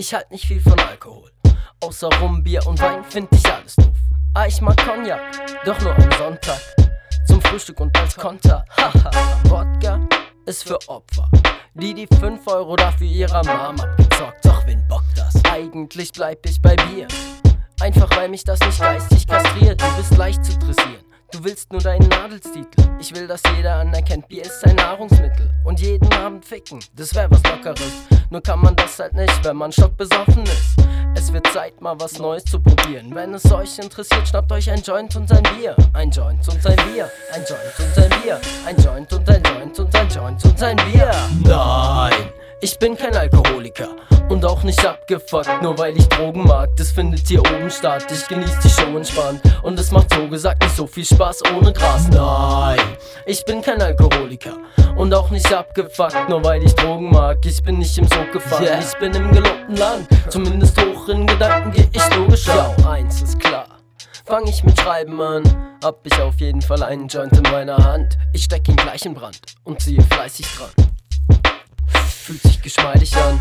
Ich halt nicht viel von Alkohol. Außer Rum, Bier und Wein find ich alles doof. Ah, ich mag Cognac, doch nur am Sonntag. Zum Frühstück und als Konter. Haha, Wodka ist für Opfer. Die die 5 Euro dafür ihrer Mama abgezockt. Doch wen bockt das? Eigentlich bleib ich bei Bier. Einfach weil mich das nicht geistig kastriert. Du bist leicht zu. Du willst nur deinen Adelstitel. Ich will, dass jeder anerkennt, Bier ist ein Nahrungsmittel. Und jeden Abend ficken, das wär was Lockeres. Nur kann man das halt nicht, wenn man stockbesoffen ist. Es wird Zeit, mal was Neues zu probieren. Wenn es euch interessiert, schnappt euch ein Joint und ein Bier. Ein Joint und ein Bier. Ein Joint und ein Bier. Ein Joint und ein Joint und ein Joint und ein Bier. Nein, ich bin kein Alkoholiker und auch nicht abgefuckt, nur weil ich Drogen mag. Das findet hier oben statt. Ich genieße die Show entspannt und es macht so gesagt nicht so viel Spaß ohne Gras. Nein, ich bin kein Alkoholiker und auch nicht abgefuckt, nur weil ich Drogen mag. Ich bin nicht im Sog gefangen, yeah. ich bin im gelobten Land. Zumindest hoch in Gedanken geh ich logisch Ja, eins ist klar. Fang ich mit Schreiben an, hab ich auf jeden Fall einen Joint in meiner Hand. Ich steck ihn gleich in Brand und ziehe fleißig dran. Fühlt sich geschmeidig an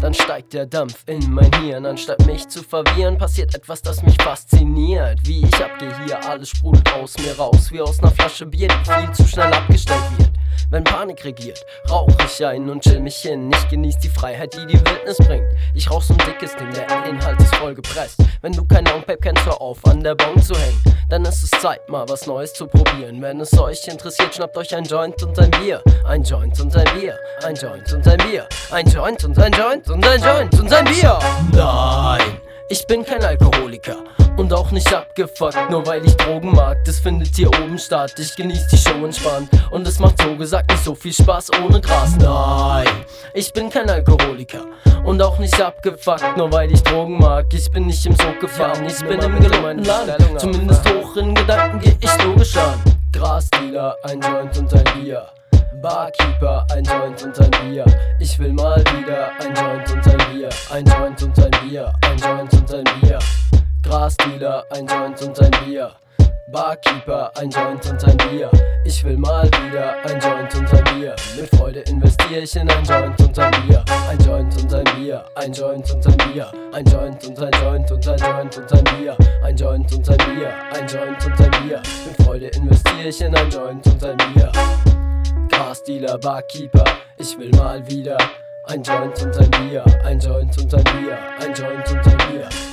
dann steigt der Dampf in mein Hirn. Anstatt mich zu verwirren, passiert etwas, das mich fasziniert. Wie ich abgehe hier, alles sprudelt aus mir raus, wie aus einer Flasche Bier, die viel zu schnell abgestellt wird. Wenn Panik regiert, rauch ich ein und chill mich hin. Ich genieß die Freiheit, die die Wildnis bringt. Ich rauch so ein dickes Ding, der Inhalt ist voll gepresst. Wenn du kein Longpipe kennst, hör auf, an der Bon zu hängen. Dann ist es Zeit, mal was Neues zu probieren. Wenn es euch interessiert, schnappt euch ein Joint und ein Bier. Ein Joint und ein Bier. Ein Joint und ein Bier. Ein Joint und ein Joint und ein Joint und ein Bier. Nein, ich bin kein Alkoholiker und auch nicht abgefuckt, nur weil ich Drogen mag. Das findet hier oben statt. Ich genieße die Show entspannt und es macht so gesagt nicht so viel Spaß ohne Gras. Nein, ich bin kein Alkoholiker und auch nicht abgefuckt, nur weil ich Drogen mag. Ich bin nicht im Sog gefahren, ich bin im gelobten Land. Zumindest hoch in Gedanken geh ich logisch an. Grasdealer, ein Joint und ein Bier. Barkeeper, ein Joint und ein Bier. Ich will mal wieder ein Joint und ein Bier. Ein Joint und ein Bier, ein Joint. Grasdealer, ein Joint und ein Bier. Barkeeper, ein Joint und ein Bier. Ich will mal wieder ein Joint und ein Bier. Mit Freude investiere ich in ein Joint und ein Bier. Ein Joint und ein Bier, ein Joint und ein Bier. Ein Joint und ein Joint und ein Joint und ein Bier. Ein Joint und ein Bier, ein Joint und ein Bier. Mit Freude investiere ich in ein Joint und ein Bier. Grasdealer, Barkeeper, ich will mal wieder ein Joint und ein Bier, ein Joint und ein Bier, ein Joint und ein Bier,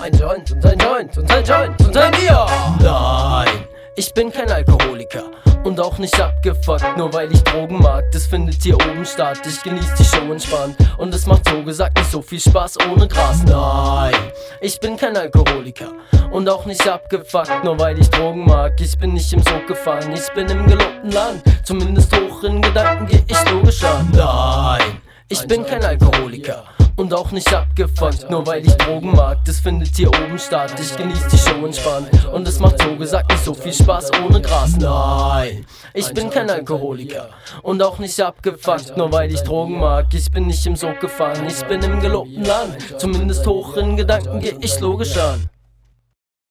ein Joint und ein Joint und ein Joint und ein Bier. Nein, ich bin kein Alkoholiker und auch nicht abgefuckt, nur weil ich Drogen mag. Das findet hier oben statt. Ich genieße die Show entspannt und es macht so gesagt nicht so viel Spaß ohne Gras. Nein, ich bin kein Alkoholiker und auch nicht abgefuckt, nur weil ich Drogen mag. Ich bin nicht im Sog gefangen, ich bin im gelobten Land. Zumindest hoch in Gedanken geh ich logisch an. Nein. Ich bin kein Alkoholiker und auch nicht abgefuckt, nur weil ich Drogen mag. Das findet hier oben statt. Ich genieße die Show entspannt und es macht so gesagt nicht so viel Spaß ohne Gras. Nein, ich bin kein Alkoholiker und auch nicht abgefuckt, nur weil ich Drogen mag. Ich bin nicht im Sog gefangen, ich bin im gelobten Land. Zumindest hoch in Gedanken geh ich logisch an.